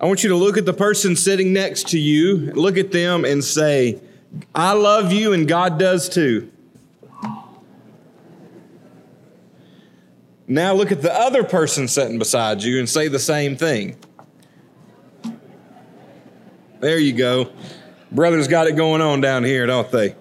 I want you to look at the person sitting next to you, look at them, and say, I love you, and God does too. Now look at the other person sitting beside you and say the same thing. There you go. Brothers got it going on down here, don't they?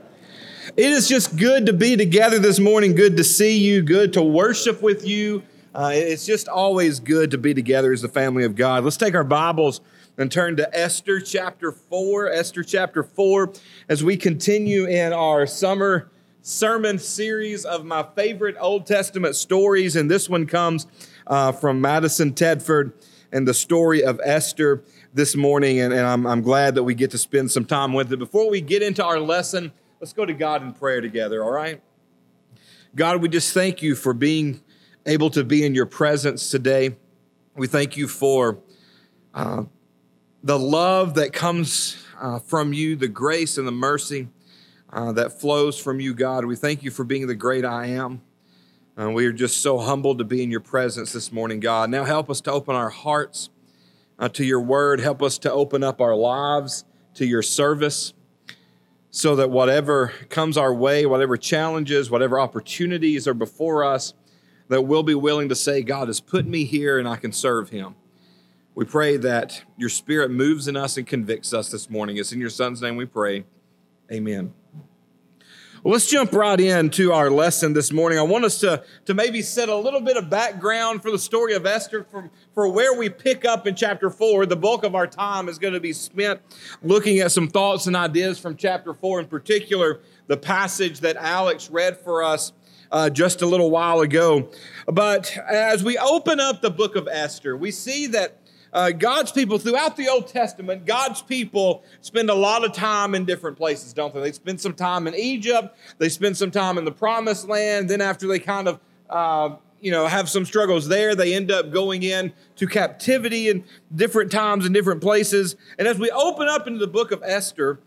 It is just good to be together this morning, good to see you, good to worship with you. Uh, it's just always good to be together as the family of God. Let's take our Bibles and turn to Esther chapter 4. Esther chapter 4, as we continue in our summer sermon series of my favorite Old Testament stories. And this one comes uh, from Madison Tedford and the story of Esther this morning. And, and I'm, I'm glad that we get to spend some time with it. Before we get into our lesson, let's go to God in prayer together, all right? God, we just thank you for being able to be in your presence today. We thank you for uh, the love that comes uh, from you, the grace and the mercy uh, that flows from you, God. We thank you for being the great I am. Uh, we are just so humbled to be in your presence this morning, God. Now help us to open our hearts uh, to your word. Help us to open up our lives to your service so that whatever comes our way, whatever challenges, whatever opportunities are before us, that we'll be willing to say, God has put me here and I can serve him. We pray that your spirit moves in us and convicts us this morning. It's in your son's name we pray. Amen. Well, let's jump right into our lesson this morning. I want us to, to maybe set a little bit of background for the story of Esther from, for where we pick up in chapter 4. The bulk of our time is going to be spent looking at some thoughts and ideas from chapter 4, in particular, the passage that Alex read for us uh, just a little while ago. But as we open up the book of Esther, we see that uh, God's people throughout the Old Testament, God's people spend a lot of time in different places, don't they? They spend some time in Egypt, they spend some time in the Promised Land. Then, after they kind of uh, you know have some struggles there, they end up going in to captivity in different times in different places. And as we open up into the book of Esther,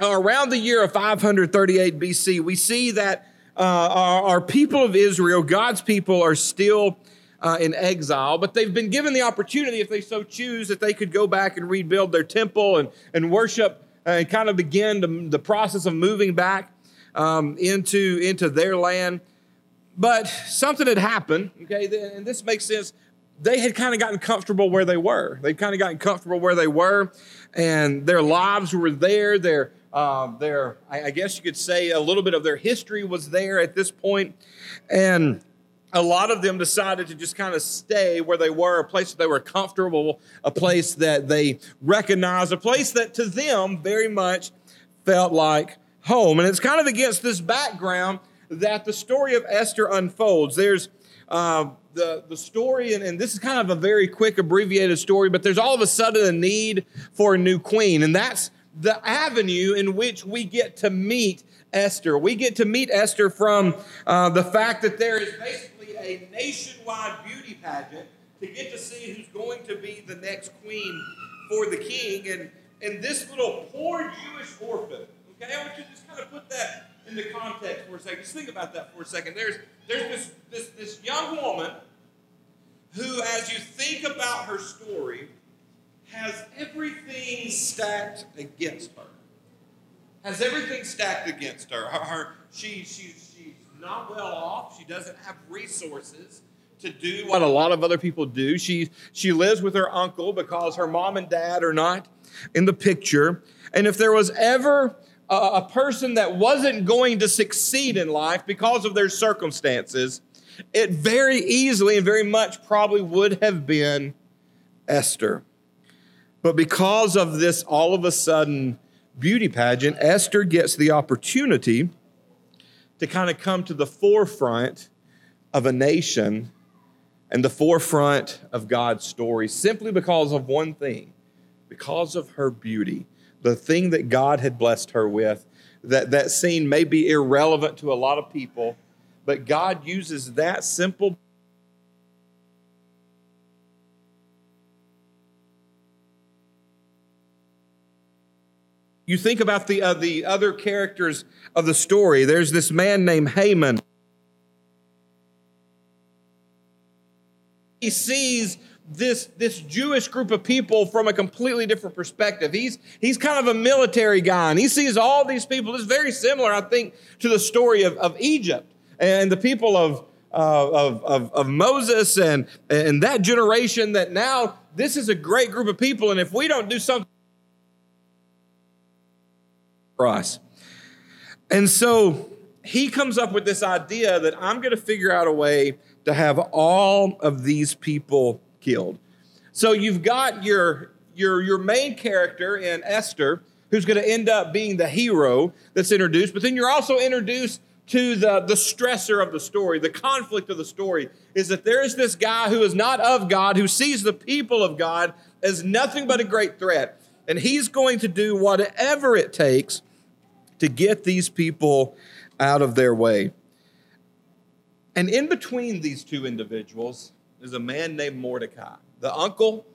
uh, around the year of 538 BC, we see that uh, our, our people of Israel, God's people, are still uh, in exile, but they've been given the opportunity, if they so choose, that they could go back and rebuild their temple and, and worship and kind of begin the, the process of moving back um, into, into their land. But something had happened, okay, and this makes sense. They had kind of gotten comfortable where they were. They've kind of gotten comfortable where they were, and their lives were there. Their, uh, their, I guess you could say, a little bit of their history was there at this point, and a lot of them decided to just kind of stay where they were, a place that they were comfortable, a place that they recognized, a place that to them very much felt like home. And it's kind of against this background that the story of Esther unfolds. There's uh, the, the story, and, and this is kind of a very quick, abbreviated story, but there's all of a sudden a need for a new queen. And that's the avenue in which we get to meet Esther. We get to meet Esther from uh, the fact that there is basically a nationwide beauty pageant to get to see who's going to be the next queen for the king. And, and this little poor Jewish orphan, okay, I want you to just kind of put that in the context for a second. Just think about that for a second. There's, there's this, this, this young woman who, as you think about her story, has everything stacked against her. Has everything stacked against her. her, her she, she's not well off. She doesn't have resources to do what a lot of other people do. She, she lives with her uncle because her mom and dad are not in the picture. And if there was ever a, a person that wasn't going to succeed in life because of their circumstances, it very easily and very much probably would have been Esther. But because of this all of a sudden beauty pageant, Esther gets the opportunity to kind of come to the forefront of a nation and the forefront of God's story simply because of one thing because of her beauty, the thing that God had blessed her with. That, that scene may be irrelevant to a lot of people, but God uses that simple You think about the, uh, the other characters of the story. There's this man named Haman. He sees this, this Jewish group of people from a completely different perspective. He's, he's kind of a military guy, and he sees all these people. It's very similar, I think, to the story of, of Egypt and the people of, uh, of, of, of Moses and, and that generation that now this is a great group of people, and if we don't do something us. And so he comes up with this idea that I'm going to figure out a way to have all of these people killed. So you've got your your your main character in Esther who's going to end up being the hero that's introduced, but then you're also introduced to the, the stressor of the story, the conflict of the story, is that there is this guy who is not of God, who sees the people of God as nothing but a great threat. And he's going to do whatever it takes to get these people out of their way. And in between these two individuals is a man named Mordecai, the uncle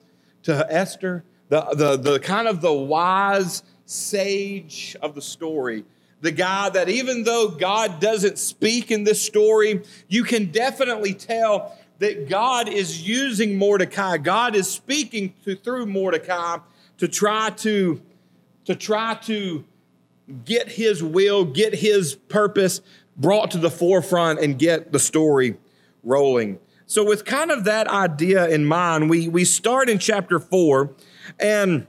to Esther, the, the, the kind of the wise sage of the story. The guy that even though God doesn't speak in this story, you can definitely tell that God is using Mordecai. God is speaking to, through Mordecai to try to, to try to get his will, get his purpose brought to the forefront and get the story rolling. So, with kind of that idea in mind, we, we start in chapter four. And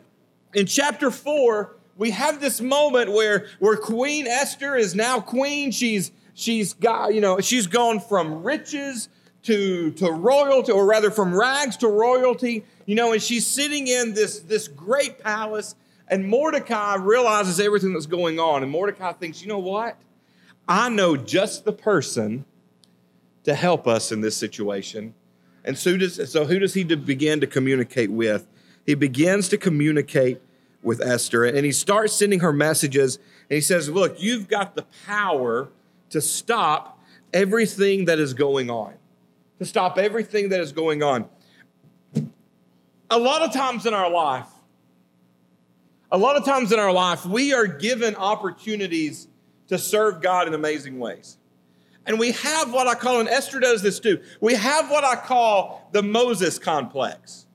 in chapter four, we have this moment where, where Queen Esther is now queen. She's, she's got, you know, she's gone from riches to, to royalty, or rather from rags to royalty, you know, and she's sitting in this, this great palace and Mordecai realizes everything that's going on. And Mordecai thinks, you know what? I know just the person to help us in this situation. And so, does, so who does he begin to communicate with? He begins to communicate with Esther and he starts sending her messages. And he says, Look, you've got the power to stop everything that is going on, to stop everything that is going on. A lot of times in our life, a lot of times in our life, we are given opportunities to serve God in amazing ways. And we have what I call, and Esther does this too, we have what I call the Moses complex.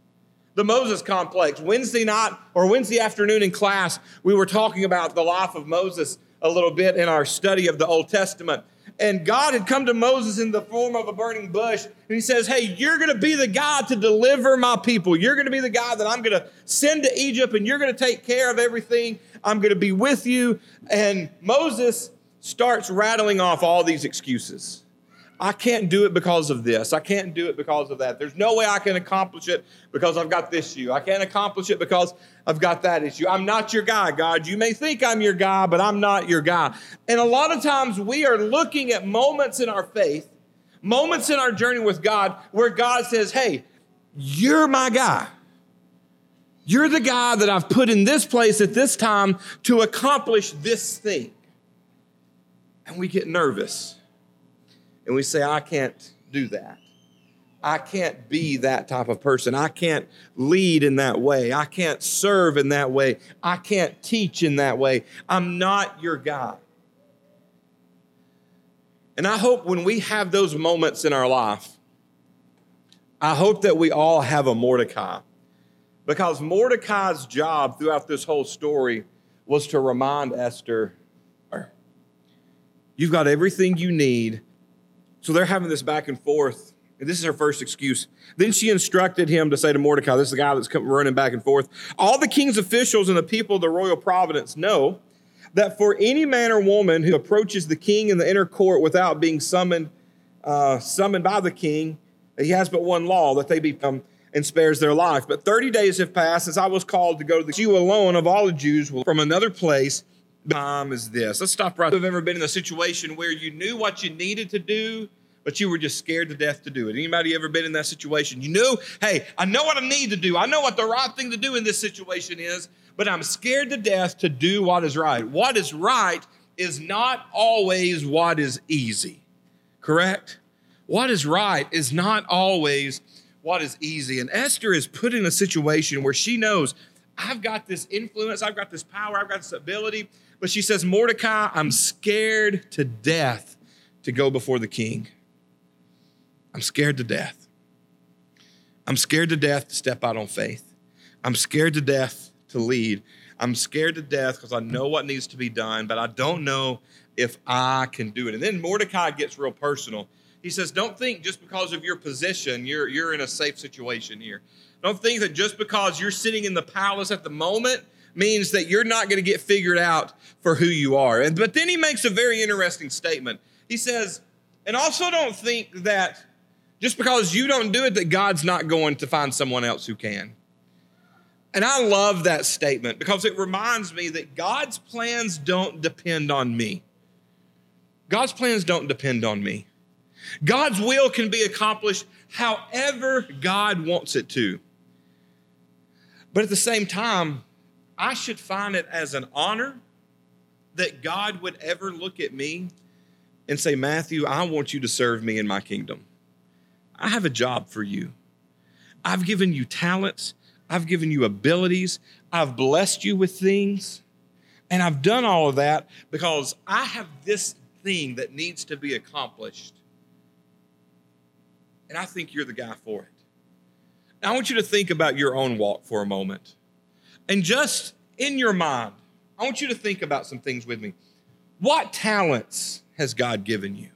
The Moses complex. Wednesday night or Wednesday afternoon in class, we were talking about the life of Moses a little bit in our study of the Old Testament. And God had come to Moses in the form of a burning bush. And he says, Hey, you're going to be the God to deliver my people. You're going to be the God that I'm going to send to Egypt, and you're going to take care of everything. I'm going to be with you. And Moses starts rattling off all these excuses. I can't do it because of this. I can't do it because of that. There's no way I can accomplish it because I've got this issue. I can't accomplish it because I've got that issue. I'm not your guy, God. You may think I'm your guy, but I'm not your guy. And a lot of times we are looking at moments in our faith, moments in our journey with God, where God says, Hey, you're my guy. You're the guy that I've put in this place at this time to accomplish this thing. And we get nervous and we say, I can't do that. I can't be that type of person. I can't lead in that way. I can't serve in that way. I can't teach in that way. I'm not your guy. And I hope when we have those moments in our life, I hope that we all have a Mordecai. Because Mordecai's job throughout this whole story was to remind Esther, you've got everything you need so they're having this back and forth. And this is her first excuse. Then she instructed him to say to Mordecai, this is the guy that's come running back and forth. All the king's officials and the people of the royal providence know that for any man or woman who approaches the king in the inner court without being summoned, uh, summoned by the king, he has but one law that they become and spares their life. But 30 days have passed since I was called to go to the Jew alone of all the Jews from another place. Time is this. Let's stop right. there. Have ever been in a situation where you knew what you needed to do, but you were just scared to death to do it. Anybody ever been in that situation? You knew, hey, I know what I need to do. I know what the right thing to do in this situation is, but I'm scared to death to do what is right. What is right is not always what is easy. Correct? What is right is not always what is easy. And Esther is put in a situation where she knows I've got this influence, I've got this power, I've got this ability. But she says, Mordecai, I'm scared to death to go before the king. I'm scared to death. I'm scared to death to step out on faith. I'm scared to death to lead. I'm scared to death because I know what needs to be done, but I don't know if I can do it. And then Mordecai gets real personal. He says, Don't think just because of your position, you're, you're in a safe situation here. Don't think that just because you're sitting in the palace at the moment means that you're not going to get figured out for who you are. And, but then he makes a very interesting statement. He says, And also don't think that just because you don't do it, that God's not going to find someone else who can. And I love that statement because it reminds me that God's plans don't depend on me. God's plans don't depend on me. God's will can be accomplished however God wants it to. But at the same time, I should find it as an honor that God would ever look at me and say, Matthew, I want you to serve me in my kingdom. I have a job for you. I've given you talents, I've given you abilities, I've blessed you with things, and I've done all of that because I have this thing that needs to be accomplished. And I think you're the guy for it. Now, I want you to think about your own walk for a moment. And just in your mind, I want you to think about some things with me. What talents has God given you?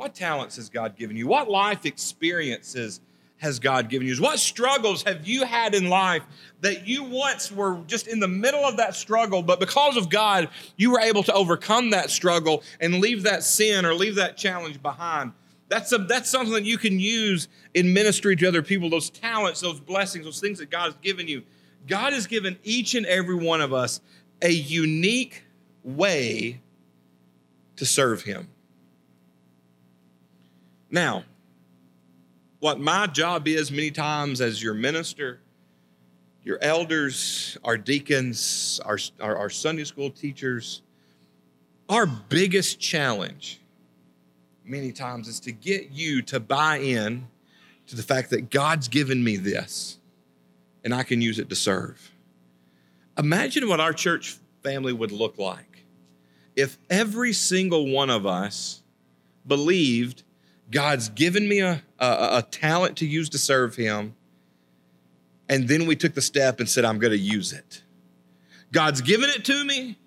What talents has God given you? What life experiences has God given you? What struggles have you had in life that you once were just in the middle of that struggle, but because of God, you were able to overcome that struggle and leave that sin or leave that challenge behind? That's, a, that's something that you can use in ministry to other people, those talents, those blessings, those things that God has given you. God has given each and every one of us a unique way to serve Him. Now, what my job is many times as your minister, your elders, our deacons, our, our, our, Sunday school teachers, our biggest challenge many times is to get you to buy in to the fact that God's given me this and I can use it to serve. Imagine what our church family would look like if every single one of us believed God's given me a, a, a talent to use to serve Him. And then we took the step and said, I'm going to use it. God's given it to me,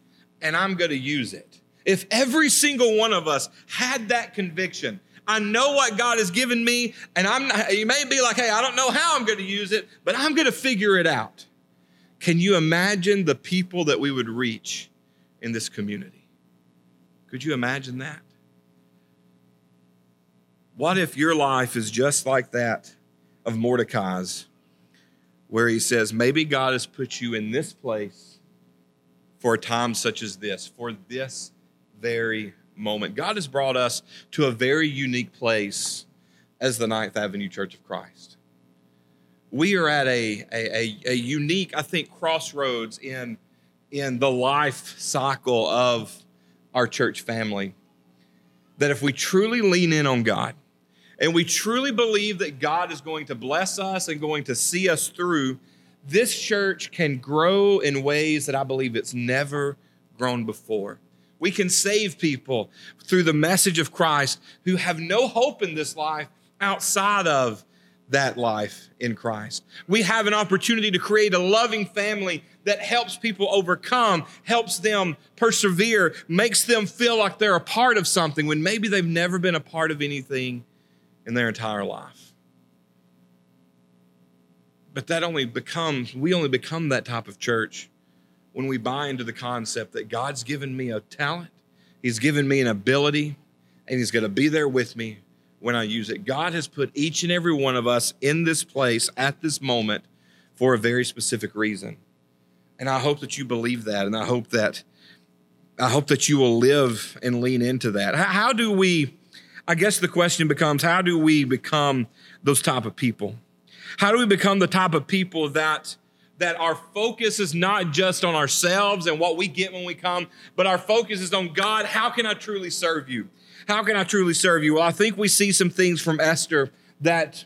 and I'm going to use it. If every single one of us had that conviction, I know what God has given me, and I'm not, you may be like, hey, I don't know how I'm going to use it, but I'm going to figure it out. Can you imagine the people that we would reach in this community? Could you imagine that? What if your life is just like that of Mordecai's, where he says, maybe God has put you in this place for a time such as this, for this very moment? God has brought us to a very unique place as the Ninth Avenue Church of Christ. We are at a, a, a, unique, I think, crossroads in, in the life cycle of our church family. That if we truly lean in on God, and we truly believe that God is going to bless us and going to see us through, this church can grow in ways that I believe it's never grown before. We can save people through the message of Christ who have no hope in this life outside of that life in Christ. We have an opportunity to create a loving family that helps people overcome, helps them persevere, makes them feel like they're a part of something when maybe they've never been a part of anything in their entire life. But that only becomes, we only become that type of church when we buy into the concept that God's given me a talent, He's given me an ability, and He's going to be there with me when I use it. God has put each and every one of us in this place at this moment for a very specific reason. And I hope that you believe that, and I hope that I hope that you will live and lean into that. How do we I guess the question becomes how do we become those type of people? How do we become the type of people that that our focus is not just on ourselves and what we get when we come, but our focus is on God. How can I truly serve you? How can I truly serve you? Well, I think we see some things from Esther that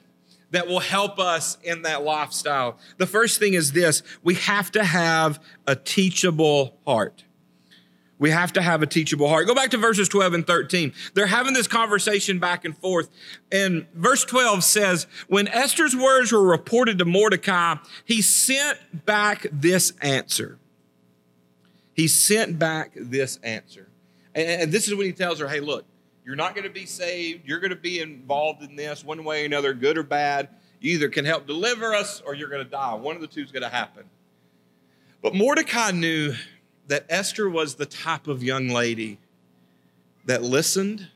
that will help us in that lifestyle. The first thing is this, we have to have a teachable heart. We have to have a teachable heart. Go back to verses 12 and 13. They're having this conversation back and forth. And verse 12 says, When Esther's words were reported to Mordecai, he sent back this answer. He sent back this answer. And this is when he tells her, Hey, look, you're not going to be saved. You're going to be involved in this one way or another, good or bad. You either can help deliver us or you're going to die. One of the two is going to happen. But Mordecai knew that Esther was the type of young lady that listened,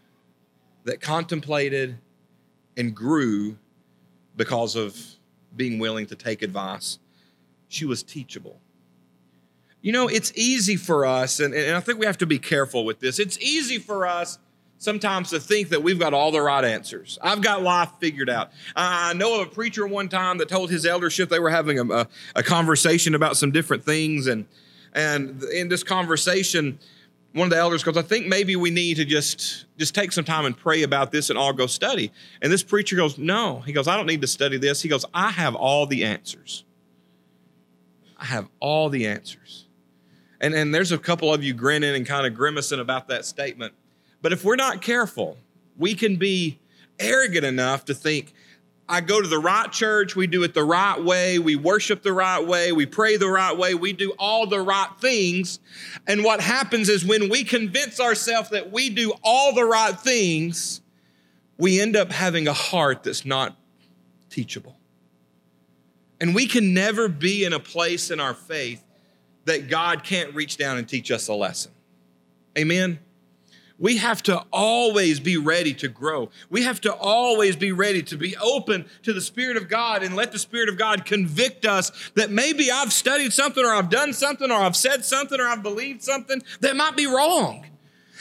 that contemplated, and grew because of being willing to take advice. She was teachable. You know, it's easy for us, and, and I think we have to be careful with this. It's easy for us sometimes to think that we've got all the right answers. I've got life figured out. I know of a preacher one time that told his eldership they were having a, a, a conversation about some different things, and and in this conversation, one of the elders goes, I think maybe we need to just, just take some time and pray about this and all go study. And this preacher goes, No. He goes, I don't need to study this. He goes, I have all the answers. I have all the answers. And, and there's a couple of you grinning and kind of grimacing about that statement. But if we're not careful, we can be arrogant enough to think, I go to the right church, we do it the right way, we worship the right way, we pray the right way, we do all the right things. And what happens is when we convince ourselves that we do all the right things, we end up having a heart that's not teachable. And we can never be in a place in our faith that God can't reach down and teach us a lesson. Amen we have to always be ready to grow. We have to always be ready to be open to the Spirit of God and let the Spirit of God convict us that maybe I've studied something or I've done something or I've said something or I've believed something that might be wrong.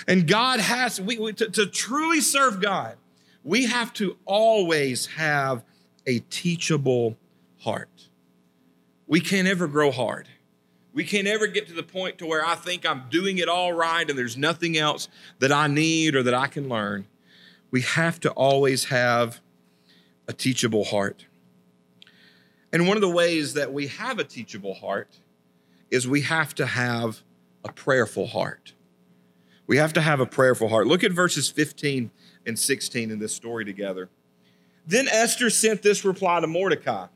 And God has, we, we to, to truly serve God, we have to always have a teachable heart. We can't ever grow hard. We can't ever get to the point to where I think I'm doing it all right and there's nothing else that I need or that I can learn. We have to always have a teachable heart. And one of the ways that we have a teachable heart is we have to have a prayerful heart. We have to have a prayerful heart. Look at verses 15 and 16 in this story together. Then Esther sent this reply to Mordecai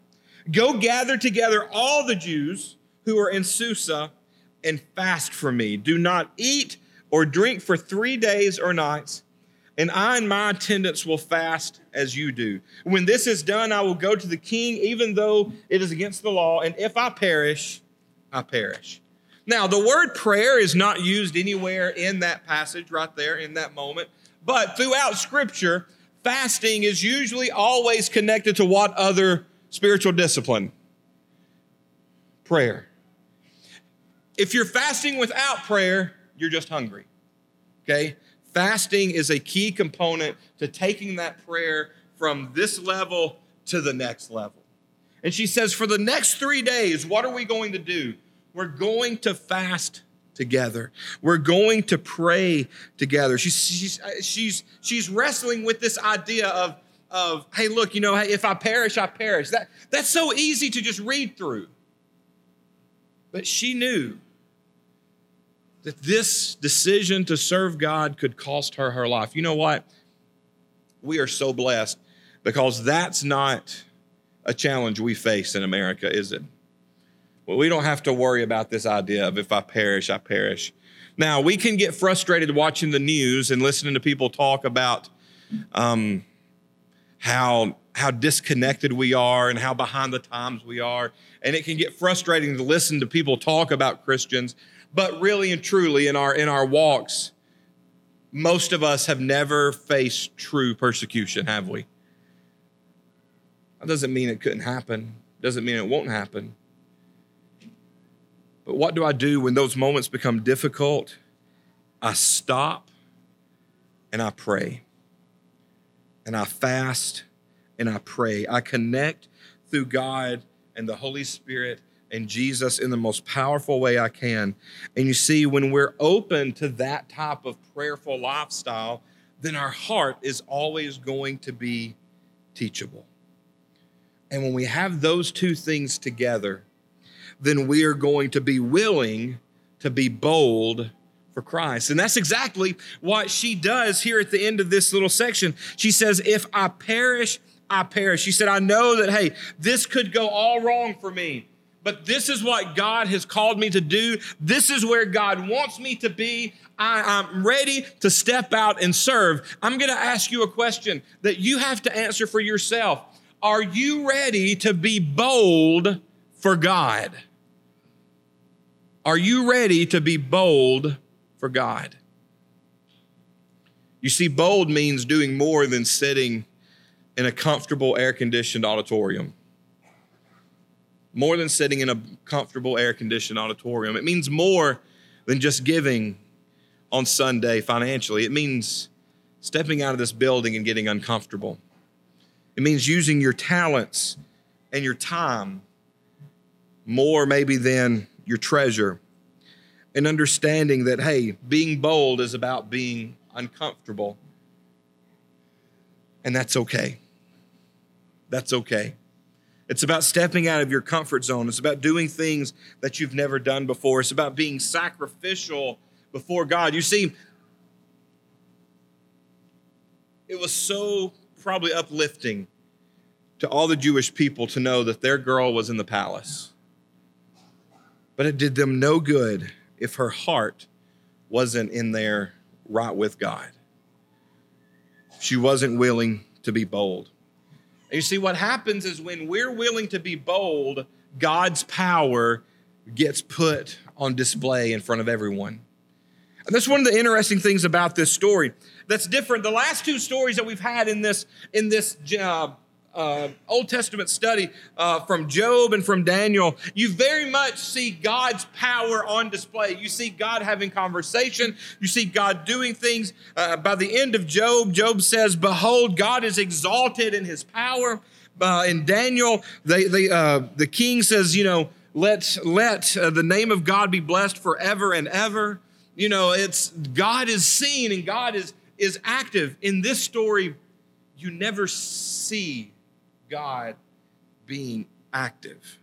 Go gather together all the Jews who are in Susa and fast for me. Do not eat or drink for three days or nights, and I and my attendants will fast as you do. When this is done, I will go to the king, even though it is against the law, and if I perish, I perish. Now, the word prayer is not used anywhere in that passage right there in that moment, but throughout Scripture, fasting is usually always connected to what other spiritual discipline? Prayer. If you're fasting without prayer, you're just hungry. Okay? Fasting is a key component to taking that prayer from this level to the next level. And she says, For the next three days, what are we going to do? We're going to fast together. We're going to pray together. She's, she's, uh, she's, she's wrestling with this idea of, of, hey, look, you know, if I perish, I perish. That, that's so easy to just read through. But she knew that this decision to serve God could cost her her life. You know what? We are so blessed because that's not a challenge we face in America, is it? Well, we don't have to worry about this idea of if I perish, I perish. Now, we can get frustrated watching the news and listening to people talk about um, how, how disconnected we are and how behind the times we are. And it can get frustrating to listen to people talk about Christians but really and truly, in our in our walks, most of us have never faced true persecution, have we? That doesn't mean it couldn't happen. Doesn't mean it won't happen. But what do I do when those moments become difficult? I stop and I pray. And I fast and I pray. I connect through God and the Holy Spirit and Jesus in the most powerful way I can. And you see, when we're open to that type of prayerful lifestyle, then our heart is always going to be teachable. And when we have those two things together, then we are going to be willing to be bold for Christ. And that's exactly what she does here at the end of this little section. She says, If I perish, I perish. She said, I know that, hey, this could go all wrong for me, but this is what God has called me to do. This is where God wants me to be. I, am ready to step out and serve. I'm going to ask you a question that you have to answer for yourself. Are you ready to be bold for God? Are you ready to be bold for God? You see, bold means doing more than sitting in a comfortable air conditioned auditorium. More than sitting in a comfortable air conditioned auditorium. It means more than just giving on Sunday financially. It means stepping out of this building and getting uncomfortable. It means using your talents and your time more maybe than your treasure and understanding that, hey, being bold is about being uncomfortable. And that's okay. That's okay. It's about stepping out of your comfort zone. It's about doing things that you've never done before. It's about being sacrificial before God. You see, it was so probably uplifting to all the Jewish people to know that their girl was in the palace. But it did them no good if her heart wasn't in there right with God. She wasn't willing to be bold. And you see, what happens is when we're willing to be bold, God's power gets put on display in front of everyone. And that's one of the interesting things about this story that's different. The last two stories that we've had in this, in this uh, uh, Old Testament study uh, from Job and from Daniel, you very much see God's power on display. You see God having conversation. You see God doing things. Uh, by the end of Job, Job says, "Behold, God is exalted in His power." Uh, in Daniel, they, they, uh, the king says, "You know, let let uh, the name of God be blessed forever and ever." You know, it's God is seen and God is is active in this story. You never see God being active.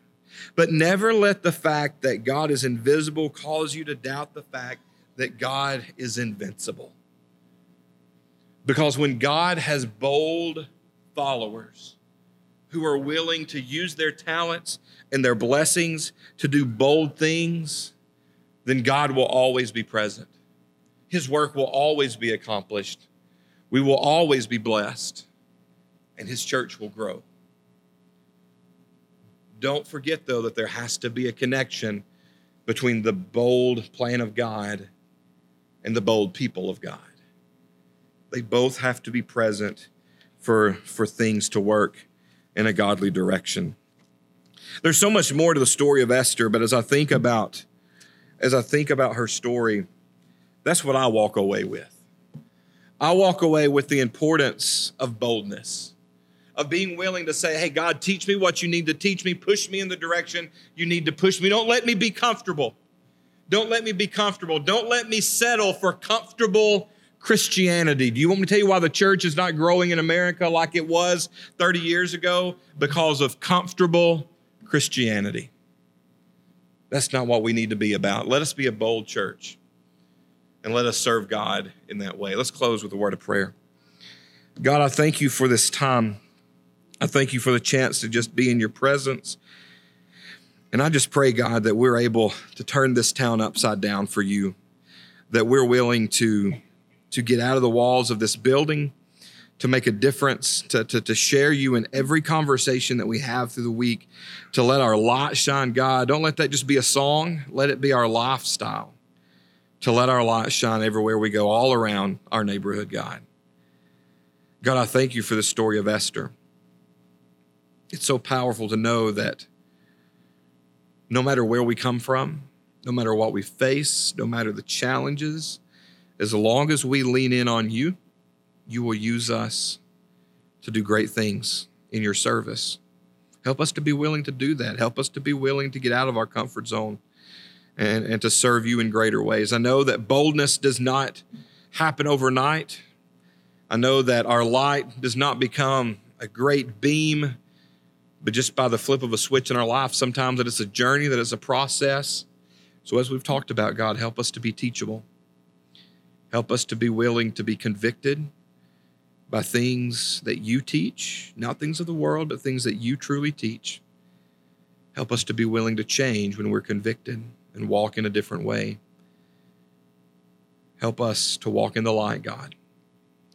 But never let the fact that God is invisible cause you to doubt the fact that God is invincible. Because when God has bold followers who are willing to use their talents and their blessings to do bold things, then God will always be present. His work will always be accomplished. We will always be blessed, and His church will grow. Don't forget, though, that there has to be a connection between the bold plan of God and the bold people of God. They both have to be present for, for things to work in a godly direction. There's so much more to the story of Esther, but as I think about as I think about her story, that's what I walk away with. I walk away with the importance of boldness of being willing to say, Hey, God, teach me what you need to teach me, push me in the direction you need to push me. Don't let me be comfortable. Don't let me be comfortable. Don't let me settle for comfortable Christianity. Do you want me to tell you why the church is not growing in America like it was 30 years ago? Because of comfortable Christianity. That's not what we need to be about. Let us be a bold church and let us serve God in that way. Let's close with a word of prayer. God, I thank you for this time. I thank you for the chance to just be in your presence. And I just pray, God, that we're able to turn this town upside down for you, that we're willing to, to get out of the walls of this building, to make a difference, to, to, to share you in every conversation that we have through the week, to let our light shine, God. Don't let that just be a song, let it be our lifestyle, to let our light shine everywhere we go, all around our neighborhood, God. God, I thank you for the story of Esther. It's so powerful to know that no matter where we come from, no matter what we face, no matter the challenges, as long as we lean in on you, you will use us to do great things in your service. Help us to be willing to do that. Help us to be willing to get out of our comfort zone and, and to serve you in greater ways. I know that boldness does not happen overnight. I know that our light does not become a great beam but just by the flip of a switch in our life, sometimes that it's a journey, that it's a process. So, as we've talked about, God, help us to be teachable. Help us to be willing to be convicted by things that you teach, not things of the world, but things that you truly teach. Help us to be willing to change when we're convicted and walk in a different way. Help us to walk in the light, God.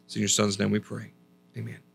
It's in your Son's name we pray. Amen.